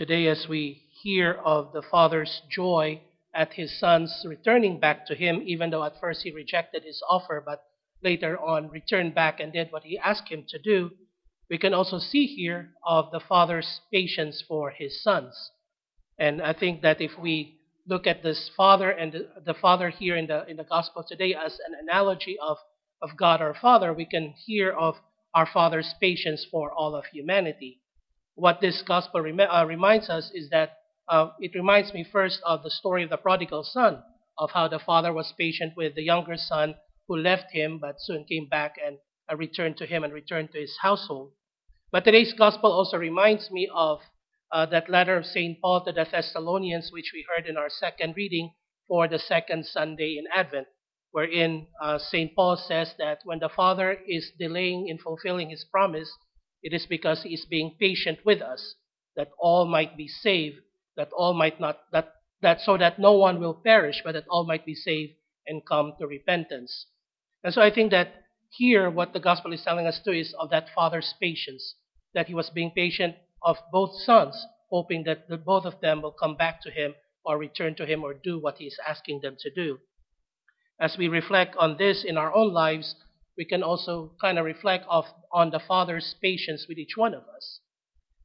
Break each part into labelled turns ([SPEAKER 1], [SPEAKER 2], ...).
[SPEAKER 1] Today, as we hear of the Father's joy at his son's returning back to him, even though at first he rejected his offer, but later on returned back and did what he asked him to do, we can also see here of the Father's patience for his sons. And I think that if we look at this Father and the, the Father here in the, in the Gospel today as an analogy of, of God our Father, we can hear of our Father's patience for all of humanity. What this Gospel rem- uh, reminds us is that uh, it reminds me first of the story of the prodigal son, of how the father was patient with the younger son who left him but soon came back and uh, returned to him and returned to his household. But today's gospel also reminds me of uh, that letter of St. Paul to the Thessalonians, which we heard in our second reading for the second Sunday in Advent, wherein uh, St. Paul says that when the Father is delaying in fulfilling his promise, it is because he is being patient with us, that all might be saved that all might not that that so that no one will perish, but that all might be saved and come to repentance. And so I think that here what the gospel is telling us too is of that father's patience, that he was being patient of both sons, hoping that the, both of them will come back to him or return to him or do what he is asking them to do. As we reflect on this in our own lives, we can also kind of reflect of, on the father's patience with each one of us.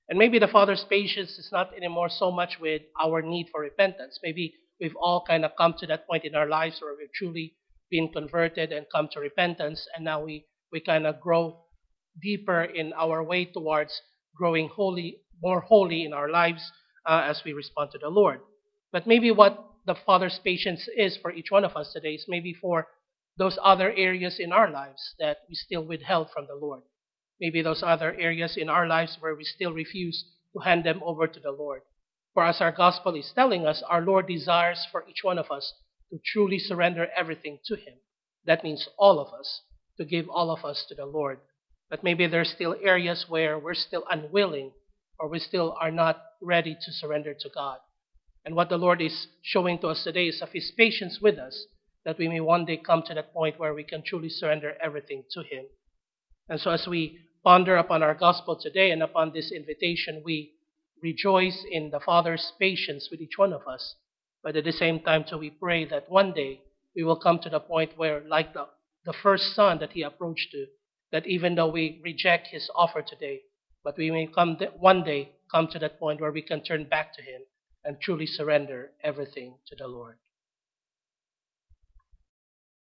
[SPEAKER 1] And maybe the Father's patience is not anymore so much with our need for repentance. Maybe we've all kind of come to that point in our lives where we've truly been converted and come to repentance, and now we, we kind of grow deeper in our way towards growing holy, more holy in our lives uh, as we respond to the Lord. But maybe what the Father's patience is for each one of us today is maybe for those other areas in our lives that we still withheld from the Lord maybe those other areas in our lives where we still refuse to hand them over to the Lord. For as our gospel is telling us, our Lord desires for each one of us to truly surrender everything to Him. That means all of us, to give all of us to the Lord. But maybe there's are still areas where we're still unwilling or we still are not ready to surrender to God. And what the Lord is showing to us today is of His patience with us, that we may one day come to that point where we can truly surrender everything to Him. And so as we ponder upon our gospel today and upon this invitation, we rejoice in the Father's patience with each one of us. But at the same time, so we pray that one day we will come to the point where, like the, the first son that he approached to, that even though we reject his offer today, but we may come one day come to that point where we can turn back to him and truly surrender everything to the Lord.